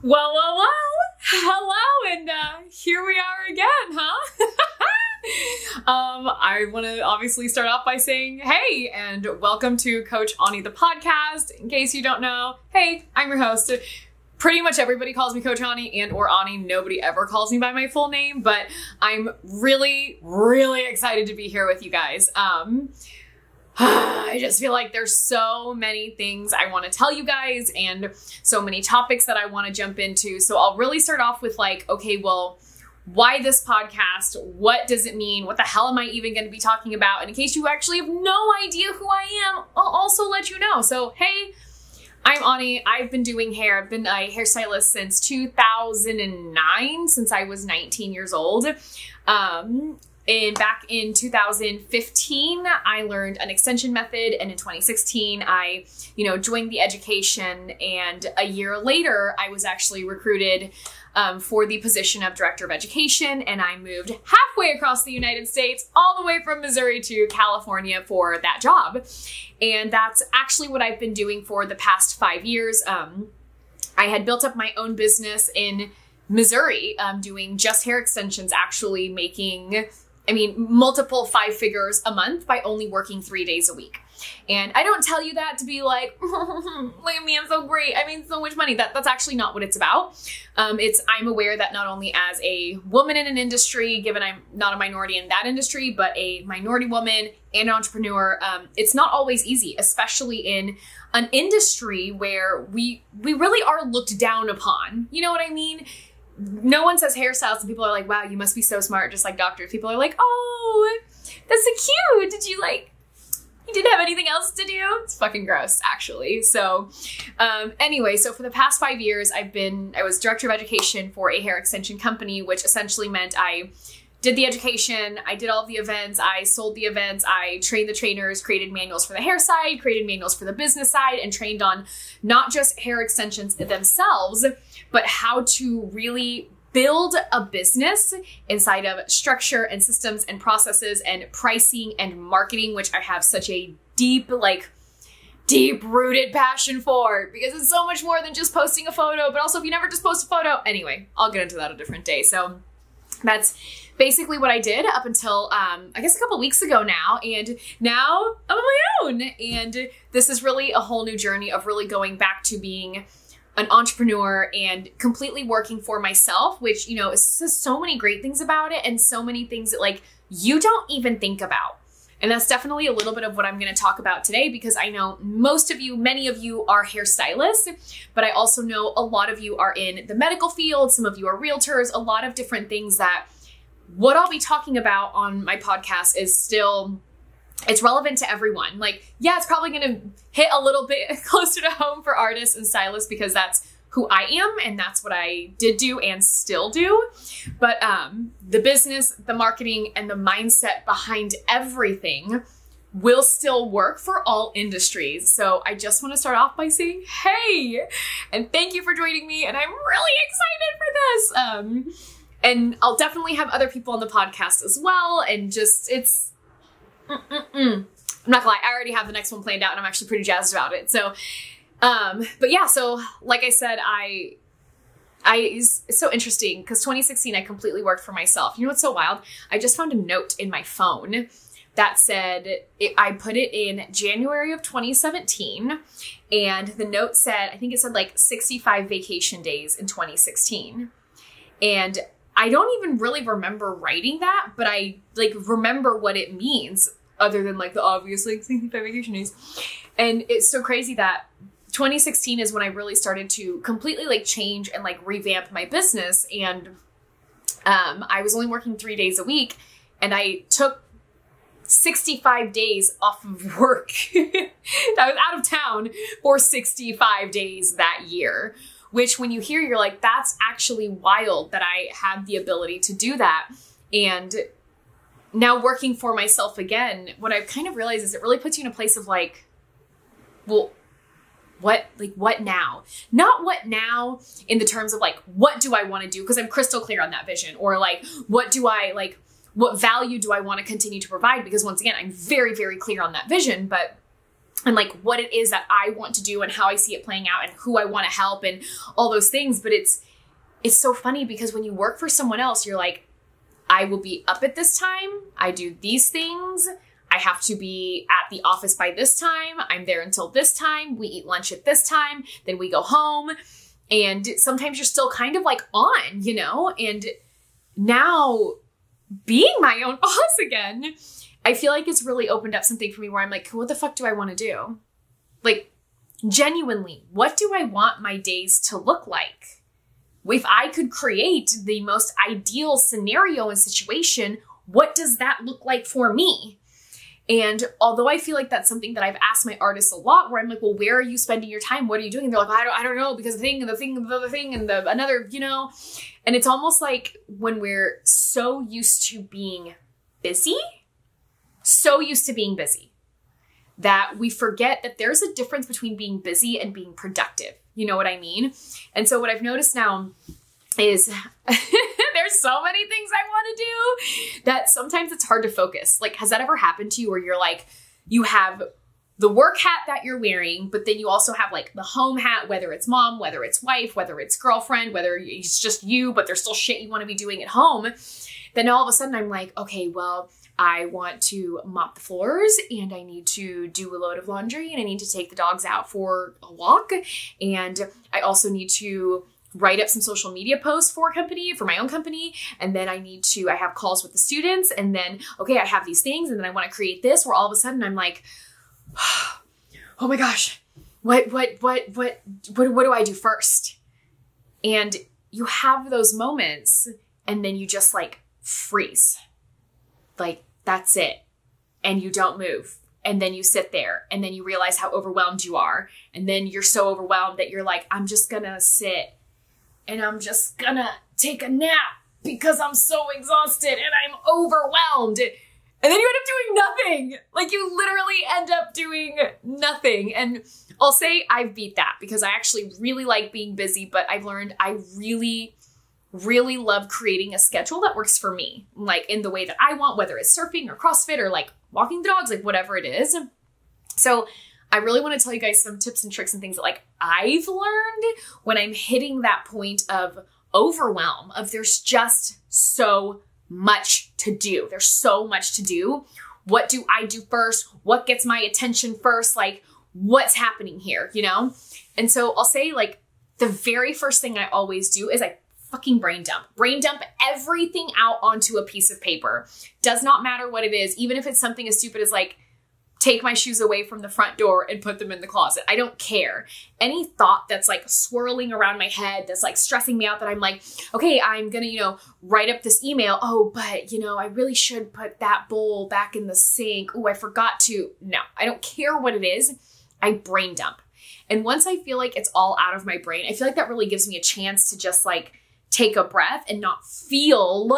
Well, well, well. Hello, and uh, here we are again, huh? um, I want to obviously start off by saying, hey, and welcome to Coach Ani the podcast. In case you don't know, hey, I'm your host. Pretty much everybody calls me Coach Ani and or Ani. Nobody ever calls me by my full name, but I'm really, really excited to be here with you guys. Um, I just feel like there's so many things I want to tell you guys and so many topics that I want to jump into. So I'll really start off with like, okay, well, why this podcast? What does it mean? What the hell am I even going to be talking about? And in case you actually have no idea who I am, I'll also let you know. So, hey, I'm Ani. I've been doing hair. I've been a hairstylist since 2009, since I was 19 years old. Um, and back in 2015, I learned an extension method, and in 2016, I, you know, joined the education. And a year later, I was actually recruited um, for the position of director of education, and I moved halfway across the United States, all the way from Missouri to California for that job. And that's actually what I've been doing for the past five years. Um, I had built up my own business in Missouri, um, doing just hair extensions, actually making I mean, multiple five figures a month by only working three days a week. And I don't tell you that to be like, look at me, I'm so great. I mean, so much money. That that's actually not what it's about. Um, it's I'm aware that not only as a woman in an industry, given I'm not a minority in that industry, but a minority woman and entrepreneur, um, it's not always easy, especially in an industry where we we really are looked down upon. You know what I mean? No one says hairstyles, and people are like, wow, you must be so smart, just like doctors. People are like, oh, that's so cute. Did you like, you didn't have anything else to do? It's fucking gross, actually. So, um, anyway, so for the past five years, I've been, I was director of education for a hair extension company, which essentially meant I did the education, I did all the events, I sold the events, I trained the trainers, created manuals for the hair side, created manuals for the business side, and trained on not just hair extensions themselves, but how to really build a business inside of structure and systems and processes and pricing and marketing, which I have such a deep, like, deep rooted passion for because it's so much more than just posting a photo, but also if you never just post a photo. Anyway, I'll get into that a different day. So that's basically what I did up until um, I guess a couple weeks ago now, and now I'm on my own. And this is really a whole new journey of really going back to being an entrepreneur and completely working for myself, which, you know, is so many great things about it and so many things that like you don't even think about. And that's definitely a little bit of what I'm going to talk about today because I know most of you, many of you are hairstylists, but I also know a lot of you are in the medical field, some of you are realtors, a lot of different things that what I'll be talking about on my podcast is still it's relevant to everyone. Like, yeah, it's probably going to hit a little bit closer to home for artists and stylists because that's who I am and that's what I did do and still do. But um, the business, the marketing, and the mindset behind everything will still work for all industries. So I just want to start off by saying, hey, and thank you for joining me. And I'm really excited for this. Um, and I'll definitely have other people on the podcast as well. And just, it's, Mm-mm-mm. I'm not gonna lie, I already have the next one planned out and I'm actually pretty jazzed about it. So, um, but yeah, so like I said, I, I, it's so interesting because 2016 I completely worked for myself. You know what's so wild? I just found a note in my phone that said, it, I put it in January of 2017, and the note said, I think it said like 65 vacation days in 2016. And I don't even really remember writing that, but I like remember what it means other than like the obvious like 65 vacation days. And it's so crazy that 2016 is when I really started to completely like change and like revamp my business. And um, I was only working three days a week and I took 65 days off of work. I was out of town for 65 days that year, which when you hear, you're like, that's actually wild that I had the ability to do that. And now working for myself again, what I've kind of realized is it really puts you in a place of like, well, what like what now? Not what now in the terms of like what do i want to do? Because i'm crystal clear on that vision. Or like what do i like what value do i want to continue to provide? Because once again i'm very very clear on that vision but and like what it is that I want to do and how I see it playing out and who I want to help and all those things. But it's it's so funny because when you work for someone else, you're like, I will be up at this time, I do these things. I have to be at the office by this time. I'm there until this time. We eat lunch at this time. Then we go home. And sometimes you're still kind of like on, you know? And now being my own boss again, I feel like it's really opened up something for me where I'm like, what the fuck do I want to do? Like, genuinely, what do I want my days to look like? If I could create the most ideal scenario and situation, what does that look like for me? And although I feel like that's something that I've asked my artists a lot, where I'm like, well, where are you spending your time? What are you doing? And they're like, I don't, I don't know, because the thing and the thing and the other thing and the another, you know. And it's almost like when we're so used to being busy so used to being busy that we forget that there's a difference between being busy and being productive. You know what I mean? And so what I've noticed now is there's so many things I want to do that sometimes it's hard to focus. Like, has that ever happened to you where you're like, you have the work hat that you're wearing, but then you also have like the home hat, whether it's mom, whether it's wife, whether it's girlfriend, whether it's just you, but there's still shit you want to be doing at home. Then all of a sudden I'm like, okay, well, I want to mop the floors and I need to do a load of laundry and I need to take the dogs out for a walk. And I also need to write up some social media posts for a company, for my own company. And then I need to, I have calls with the students. And then, okay, I have these things. And then I want to create this where all of a sudden I'm like, oh my gosh, what, what, what, what, what, what do I do first? And you have those moments and then you just like freeze. Like that's it. And you don't move. And then you sit there and then you realize how overwhelmed you are. And then you're so overwhelmed that you're like, I'm just gonna sit and I'm just gonna take a nap because I'm so exhausted and I'm overwhelmed. And then you end up doing nothing. Like you literally end up doing nothing. And I'll say I've beat that because I actually really like being busy, but I've learned I really really love creating a schedule that works for me, like in the way that I want, whether it's surfing or CrossFit or like walking the dogs, like whatever it is. So I really want to tell you guys some tips and tricks and things that like I've learned when I'm hitting that point of overwhelm of there's just so much to do. There's so much to do. What do I do first? What gets my attention first? Like what's happening here, you know? And so I'll say like the very first thing I always do is I fucking brain dump. Brain dump everything out onto a piece of paper. Does not matter what it is, even if it's something as stupid as like, take my shoes away from the front door and put them in the closet. I don't care. Any thought that's like swirling around my head, that's like stressing me out, that I'm like, okay, I'm gonna, you know, write up this email. Oh, but, you know, I really should put that bowl back in the sink. Oh, I forgot to. No, I don't care what it is. I brain dump. And once I feel like it's all out of my brain, I feel like that really gives me a chance to just like, take a breath and not feel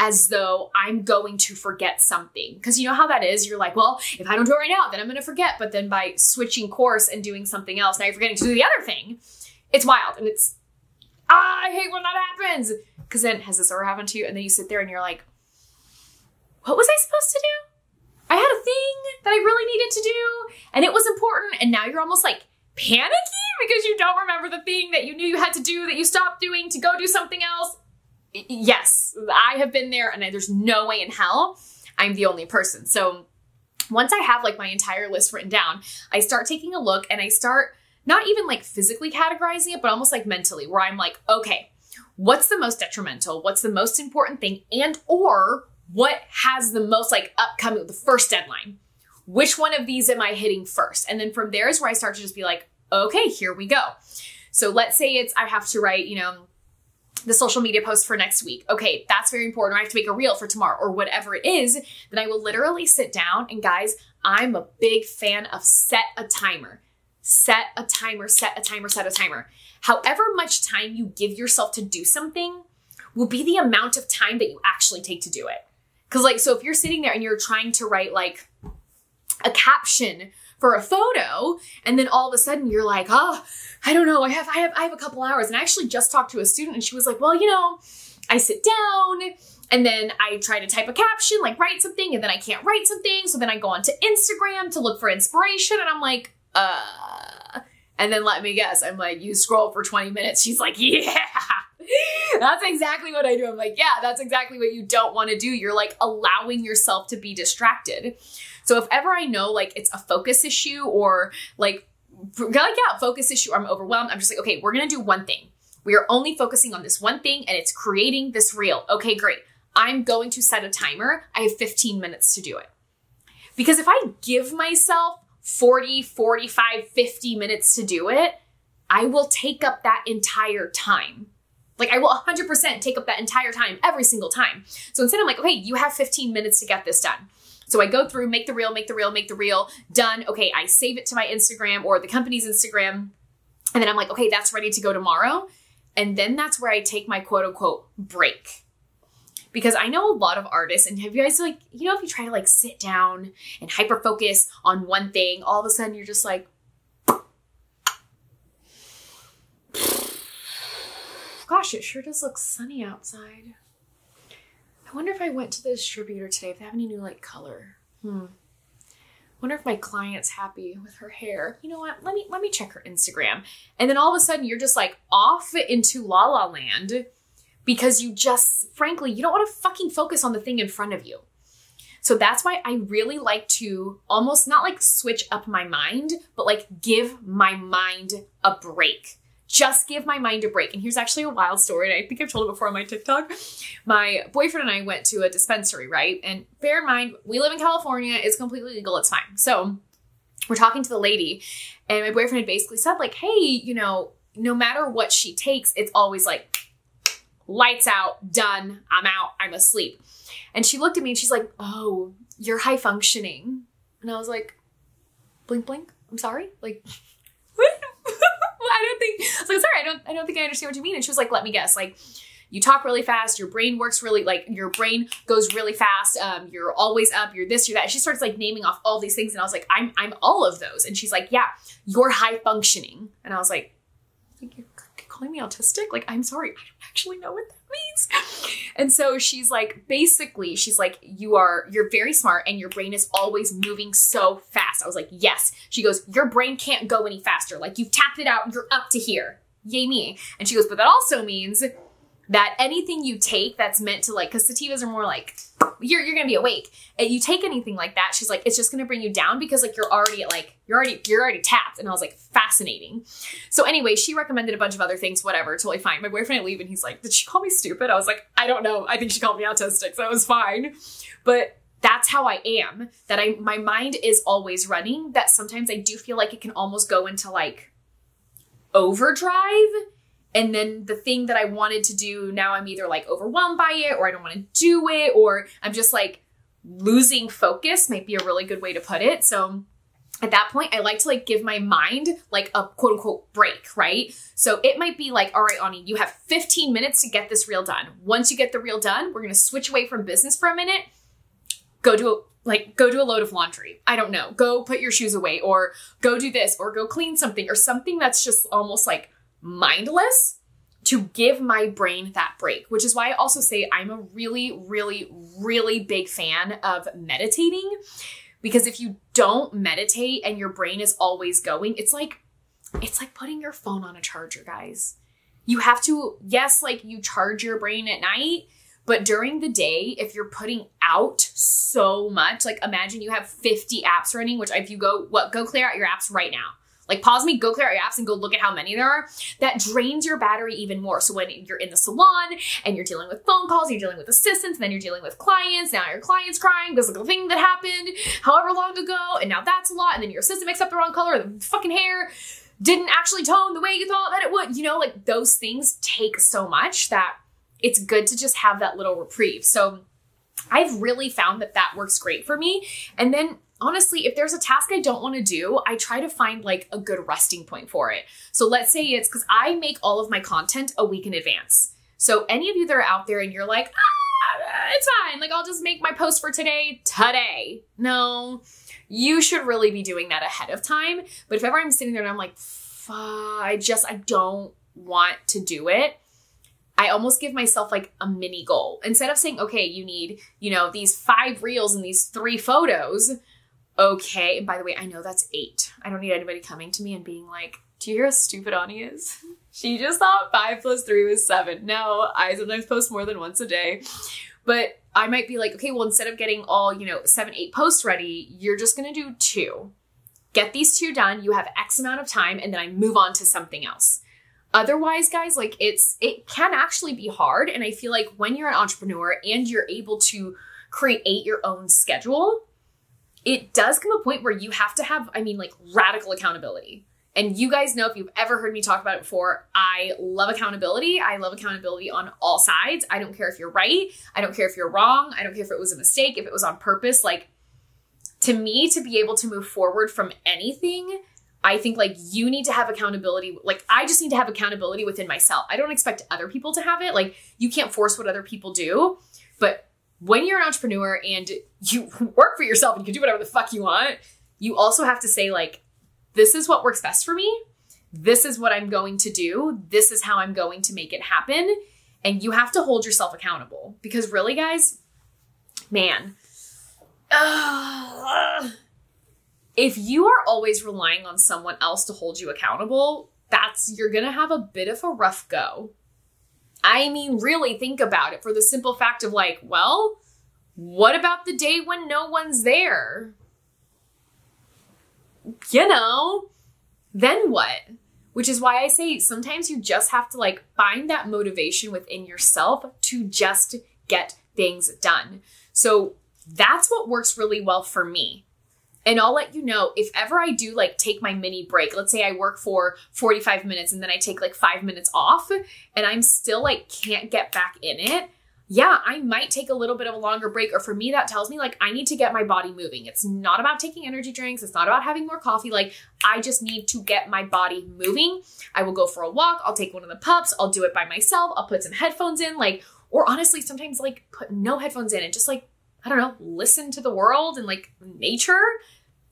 as though I'm going to forget something. Because you know how that is? You're like, well, if I don't do it right now, then I'm going to forget. But then by switching course and doing something else, now you're forgetting to do the other thing. It's wild. And it's, ah, I hate when that happens. Because then, has this ever happened to you? And then you sit there and you're like, what was I supposed to do? I had a thing that I really needed to do and it was important. And now you're almost like panicky because you don't remember the thing that you knew you had to do that you stopped doing to go do something else. Yes, I have been there and there's no way in hell I'm the only person. So once I have like my entire list written down, I start taking a look and I start not even like physically categorizing it, but almost like mentally, where I'm like, okay, what's the most detrimental? What's the most important thing? And or what has the most like upcoming, the first deadline? Which one of these am I hitting first? And then from there is where I start to just be like, okay, here we go. So let's say it's, I have to write, you know, the social media post for next week. Okay, that's very important. I have to make a reel for tomorrow or whatever it is. Then I will literally sit down and guys, I'm a big fan of set a timer. Set a timer, set a timer, set a timer. However much time you give yourself to do something will be the amount of time that you actually take to do it. Cause like, so if you're sitting there and you're trying to write like a caption for a photo and then all of a sudden you're like oh i don't know i have i have i have a couple hours and i actually just talked to a student and she was like well you know i sit down and then i try to type a caption like write something and then i can't write something so then i go onto instagram to look for inspiration and i'm like uh, and then let me guess. I'm like, you scroll for 20 minutes. She's like, yeah. that's exactly what I do. I'm like, yeah, that's exactly what you don't want to do. You're like allowing yourself to be distracted. So if ever I know like it's a focus issue or like like yeah, focus issue, I'm overwhelmed, I'm just like, okay, we're gonna do one thing. We are only focusing on this one thing and it's creating this reel. Okay, great. I'm going to set a timer. I have 15 minutes to do it. Because if I give myself 40, 45, 50 minutes to do it, I will take up that entire time. Like I will 100% take up that entire time every single time. So instead, I'm like, okay, you have 15 minutes to get this done. So I go through, make the reel, make the reel, make the reel, done. Okay, I save it to my Instagram or the company's Instagram. And then I'm like, okay, that's ready to go tomorrow. And then that's where I take my quote unquote break. Because I know a lot of artists, and have you guys like, you know, if you try to like sit down and hyper focus on one thing, all of a sudden you're just like, gosh, it sure does look sunny outside. I wonder if I went to the distributor today if they have any new like color. Hmm. Wonder if my client's happy with her hair. You know what? Let me let me check her Instagram. And then all of a sudden you're just like off into la la land because you just frankly you don't want to fucking focus on the thing in front of you. So that's why I really like to almost not like switch up my mind, but like give my mind a break just give my mind a break. And here's actually a wild story. And I think I've told it before on my TikTok. My boyfriend and I went to a dispensary, right? And bear in mind, we live in California. It's completely legal. It's fine. So we're talking to the lady, and my boyfriend had basically said, like, hey, you know, no matter what she takes, it's always like, lights out, done, I'm out, I'm asleep. And she looked at me and she's like, oh, you're high functioning. And I was like, blink, blink. I'm sorry. Like, I don't think. I was like, sorry, I don't. I don't think I understand what you mean. And she was like, let me guess. Like, you talk really fast. Your brain works really like your brain goes really fast. Um, you're always up. You're this. You're that. And she starts like naming off all these things, and I was like, I'm I'm all of those. And she's like, yeah, you're high functioning. And I was like, you're calling me autistic? Like, I'm sorry, I don't actually know what that And so she's like, basically, she's like, you are, you're very smart and your brain is always moving so fast. I was like, yes. She goes, your brain can't go any faster. Like you've tapped it out, you're up to here. Yay me. And she goes, but that also means that anything you take that's meant to like, because sativas are more like, you're, you're gonna be awake. And you take anything like that, she's like, it's just gonna bring you down because like you're already at like, you're already, you're already tapped. And I was like, fascinating. So anyway, she recommended a bunch of other things, whatever, totally fine. My boyfriend I leave and he's like, did she call me stupid? I was like, I don't know. I think she called me autistic, so it was fine. But that's how I am. That I my mind is always running. That sometimes I do feel like it can almost go into like overdrive and then the thing that I wanted to do, now I'm either like overwhelmed by it or I don't want to do it or I'm just like losing focus might be a really good way to put it. So at that point, I like to like give my mind like a quote unquote break, right? So it might be like, all right, Ani, you have 15 minutes to get this reel done. Once you get the reel done, we're gonna switch away from business for a minute. Go do a like go do a load of laundry. I don't know. Go put your shoes away or go do this or go clean something or something that's just almost like mindless to give my brain that break, which is why I also say I'm a really, really, really big fan of meditating. Because if you don't meditate and your brain is always going, it's like it's like putting your phone on a charger, guys. You have to, yes, like you charge your brain at night, but during the day, if you're putting out so much, like imagine you have 50 apps running, which if you go, what, go clear out your apps right now. Like pause me, go clear out your apps and go look at how many there are. That drains your battery even more. So when you're in the salon and you're dealing with phone calls, you're dealing with assistants, and then you're dealing with clients. Now your client's crying because of thing that happened however long ago, and now that's a lot. And then your assistant makes up the wrong color, the fucking hair didn't actually tone the way you thought that it would. You know, like those things take so much that it's good to just have that little reprieve. So I've really found that that works great for me. And then honestly, if there's a task I don't want to do, I try to find like a good resting point for it. So let's say it's because I make all of my content a week in advance. So any of you that are out there and you're like, ah, it's fine, like I'll just make my post for today today. No, you should really be doing that ahead of time. But if ever I'm sitting there and I'm like, I just, I don't want to do it. I almost give myself like a mini goal. Instead of saying, okay, you need, you know, these five reels and these three photos, okay. And by the way, I know that's eight. I don't need anybody coming to me and being like, do you hear how stupid Ani is? she just thought five plus three was seven. No, I sometimes post more than once a day. But I might be like, okay, well, instead of getting all, you know, seven, eight posts ready, you're just gonna do two. Get these two done. You have X amount of time, and then I move on to something else. Otherwise, guys, like it's it can actually be hard. And I feel like when you're an entrepreneur and you're able to create your own schedule, it does come a point where you have to have, I mean, like radical accountability. And you guys know if you've ever heard me talk about it before, I love accountability. I love accountability on all sides. I don't care if you're right. I don't care if you're wrong. I don't care if it was a mistake, if it was on purpose. Like, to me, to be able to move forward from anything, I think like you need to have accountability. Like, I just need to have accountability within myself. I don't expect other people to have it. Like, you can't force what other people do. But when you're an entrepreneur and you work for yourself and you can do whatever the fuck you want, you also have to say, like, this is what works best for me. This is what I'm going to do. This is how I'm going to make it happen. And you have to hold yourself accountable because, really, guys, man, uh, if you are always relying on someone else to hold you accountable, that's you're gonna have a bit of a rough go. I mean, really think about it for the simple fact of like, well, what about the day when no one's there? You know, then what? Which is why I say sometimes you just have to like find that motivation within yourself to just get things done. So that's what works really well for me. And I'll let you know if ever I do like take my mini break. Let's say I work for 45 minutes and then I take like five minutes off and I'm still like can't get back in it. Yeah, I might take a little bit of a longer break. Or for me, that tells me like I need to get my body moving. It's not about taking energy drinks, it's not about having more coffee. Like I just need to get my body moving. I will go for a walk, I'll take one of the pups, I'll do it by myself, I'll put some headphones in, like, or honestly, sometimes like put no headphones in and just like, I don't know, listen to the world and like nature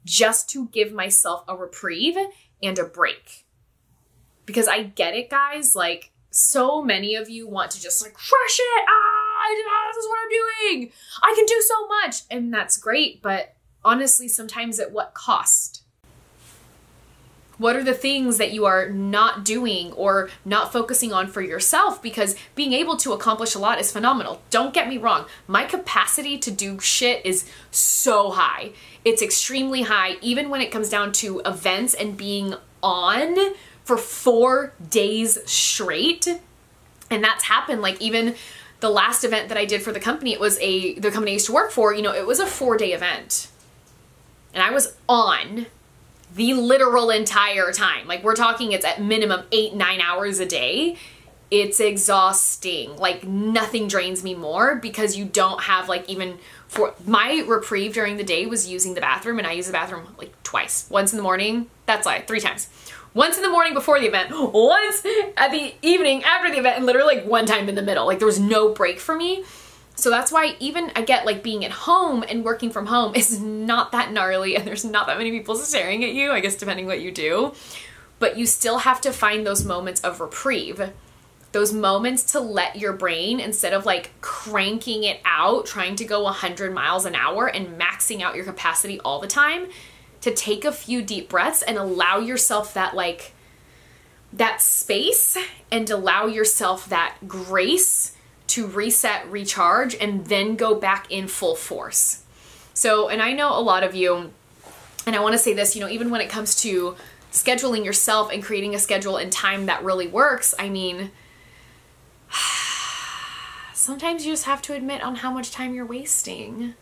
just to give myself a reprieve and a break. Because I get it, guys. Like, so many of you want to just like crush it. Ah, this is what I'm doing. I can do so much. And that's great. But honestly, sometimes at what cost? What are the things that you are not doing or not focusing on for yourself? Because being able to accomplish a lot is phenomenal. Don't get me wrong, my capacity to do shit is so high. It's extremely high, even when it comes down to events and being on for four days straight. And that's happened like even the last event that I did for the company, it was a the company I used to work for, you know, it was a four day event. And I was on the literal entire time. Like we're talking it's at minimum 8 9 hours a day. It's exhausting. Like nothing drains me more because you don't have like even for my reprieve during the day was using the bathroom and I use the bathroom like twice. Once in the morning, that's like three times. Once in the morning before the event, once at the evening after the event, and literally like one time in the middle. Like there was no break for me. So that's why even I get like being at home and working from home is not that gnarly and there's not that many people staring at you, I guess depending what you do. But you still have to find those moments of reprieve. Those moments to let your brain instead of like cranking it out, trying to go 100 miles an hour and maxing out your capacity all the time, to take a few deep breaths and allow yourself that like that space and allow yourself that grace to reset, recharge, and then go back in full force. So, and I know a lot of you, and I want to say this, you know, even when it comes to scheduling yourself and creating a schedule in time that really works, I mean, sometimes you just have to admit on how much time you're wasting.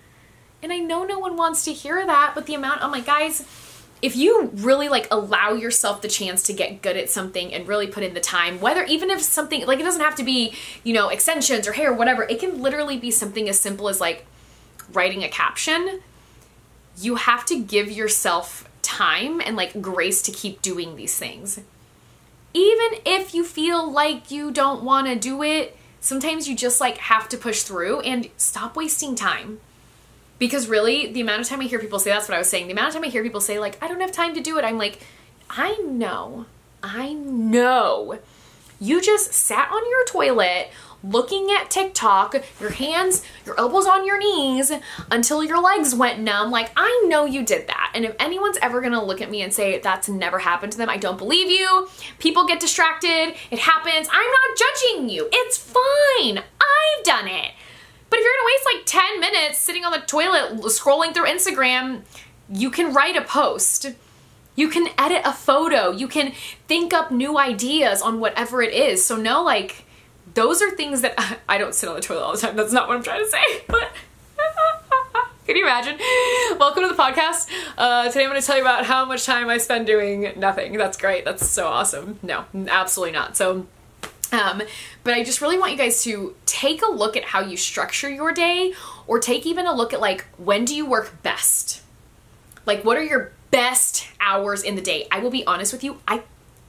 And I know no one wants to hear that, but the amount, oh I'm like, guys, if you really like allow yourself the chance to get good at something and really put in the time, whether even if something like it doesn't have to be, you know, extensions or hair, or whatever, it can literally be something as simple as like writing a caption. You have to give yourself time and like grace to keep doing these things. Even if you feel like you don't want to do it, sometimes you just like have to push through and stop wasting time. Because really, the amount of time I hear people say that's what I was saying. The amount of time I hear people say, like, I don't have time to do it, I'm like, I know, I know. You just sat on your toilet looking at TikTok, your hands, your elbows on your knees until your legs went numb. Like, I know you did that. And if anyone's ever gonna look at me and say that's never happened to them, I don't believe you. People get distracted, it happens. I'm not judging you. It's fine. I've done it. But if you're gonna waste like 10 minutes sitting on the toilet scrolling through Instagram, you can write a post. You can edit a photo. You can think up new ideas on whatever it is. So, no, like, those are things that I don't sit on the toilet all the time. That's not what I'm trying to say. But can you imagine? Welcome to the podcast. Uh, today I'm going to tell you about how much time I spend doing nothing. That's great. That's so awesome. No, absolutely not. So, um, but I just really want you guys to take a look at how you structure your day or take even a look at like when do you work best? Like, what are your best hours in the day? I will be honest with you, I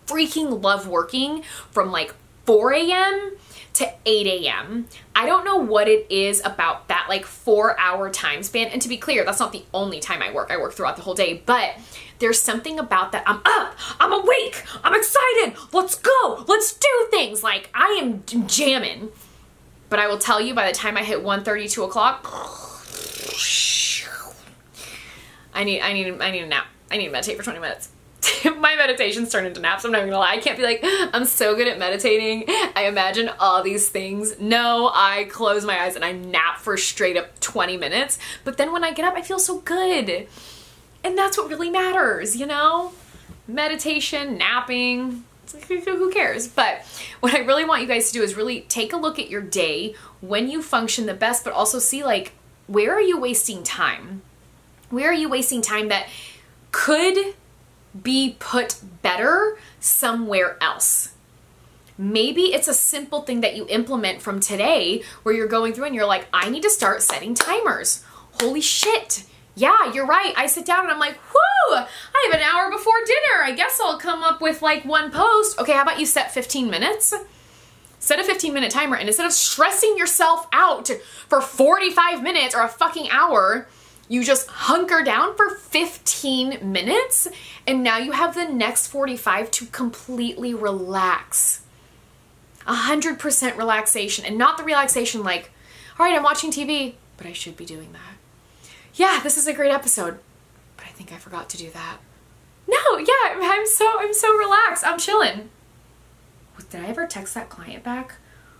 freaking love working from like 4 a.m. to 8 a.m. I don't know what it is about that like four hour time span. And to be clear, that's not the only time I work. I work throughout the whole day, but there's something about that. I'm up, I'm awake, I'm excited, let's go, let's do things. Like I am jamming. But I will tell you by the time I hit 1 2 o'clock, I need I need I need a nap. I need to meditate for 20 minutes. my meditations turn into naps. I'm not even gonna lie. I can't be like, I'm so good at meditating. I imagine all these things. No, I close my eyes and I nap for straight up 20 minutes. But then when I get up, I feel so good. And that's what really matters, you know? Meditation, napping, who cares? But what I really want you guys to do is really take a look at your day when you function the best, but also see like, where are you wasting time? Where are you wasting time that could be put better somewhere else? Maybe it's a simple thing that you implement from today where you're going through and you're like, I need to start setting timers. Holy shit. Yeah, you're right. I sit down and I'm like, whoo, I have an hour before dinner. I guess I'll come up with like one post. Okay, how about you set 15 minutes? Set a 15 minute timer and instead of stressing yourself out for 45 minutes or a fucking hour, you just hunker down for 15 minutes and now you have the next 45 to completely relax. 100% relaxation and not the relaxation like, all right, I'm watching TV, but I should be doing that. Yeah, this is a great episode, but I think I forgot to do that. No, yeah, I'm so I'm so relaxed. I'm chilling. Did I ever text that client back?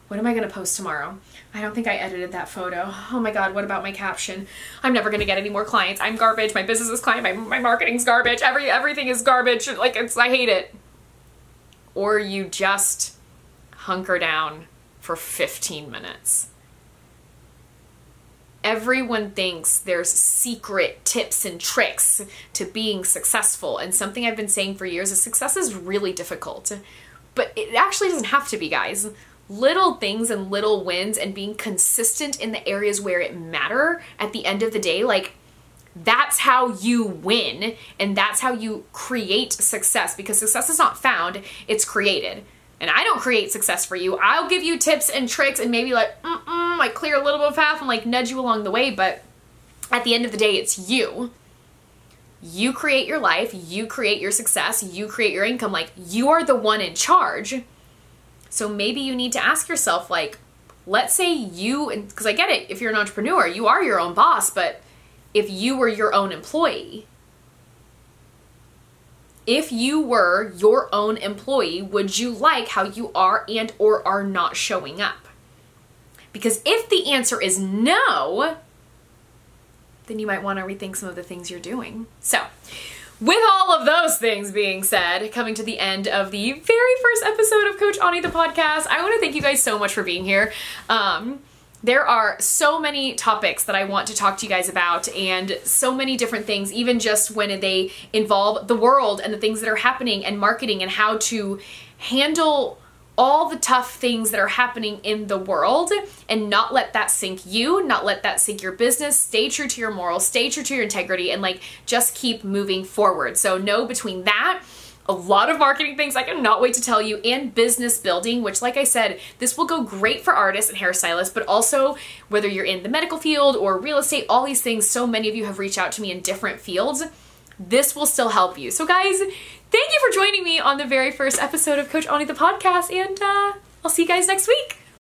What am I going to post tomorrow? I don't think I edited that photo. Oh my god, what about my caption? I'm never going to get any more clients. I'm garbage. My business is client. My, my marketing's garbage. Every everything is garbage. Like it's I hate it. Or you just hunker down for 15 minutes. Everyone thinks there's secret tips and tricks to being successful. And something I've been saying for years is success is really difficult. But it actually doesn't have to be, guys little things and little wins and being consistent in the areas where it matter at the end of the day like that's how you win and that's how you create success because success is not found it's created. And i don't create success for you. I'll give you tips and tricks and maybe like mm like clear a little bit of path and like nudge you along the way but at the end of the day it's you. You create your life you create your success you create your income like you are the one in charge so maybe you need to ask yourself, like, let's say you, because I get it, if you're an entrepreneur, you are your own boss, but if you were your own employee, if you were your own employee, would you like how you are and or are not showing up? Because if the answer is no, then you might want to rethink some of the things you're doing. So, with all of those things being said, coming to the end of the very first episode of Coach Ani the podcast, I want to thank you guys so much for being here. Um, there are so many topics that I want to talk to you guys about, and so many different things, even just when they involve the world and the things that are happening and marketing and how to handle all the tough things that are happening in the world and not let that sink you, not let that sink your business. Stay true to your morals, stay true to your integrity, and like just keep moving forward. So, know between that, a lot of marketing things I cannot wait to tell you, and business building, which, like I said, this will go great for artists and hairstylists, but also whether you're in the medical field or real estate, all these things, so many of you have reached out to me in different fields. This will still help you. So, guys, thank you for joining me on the very first episode of Coach Ani the podcast, and uh, I'll see you guys next week.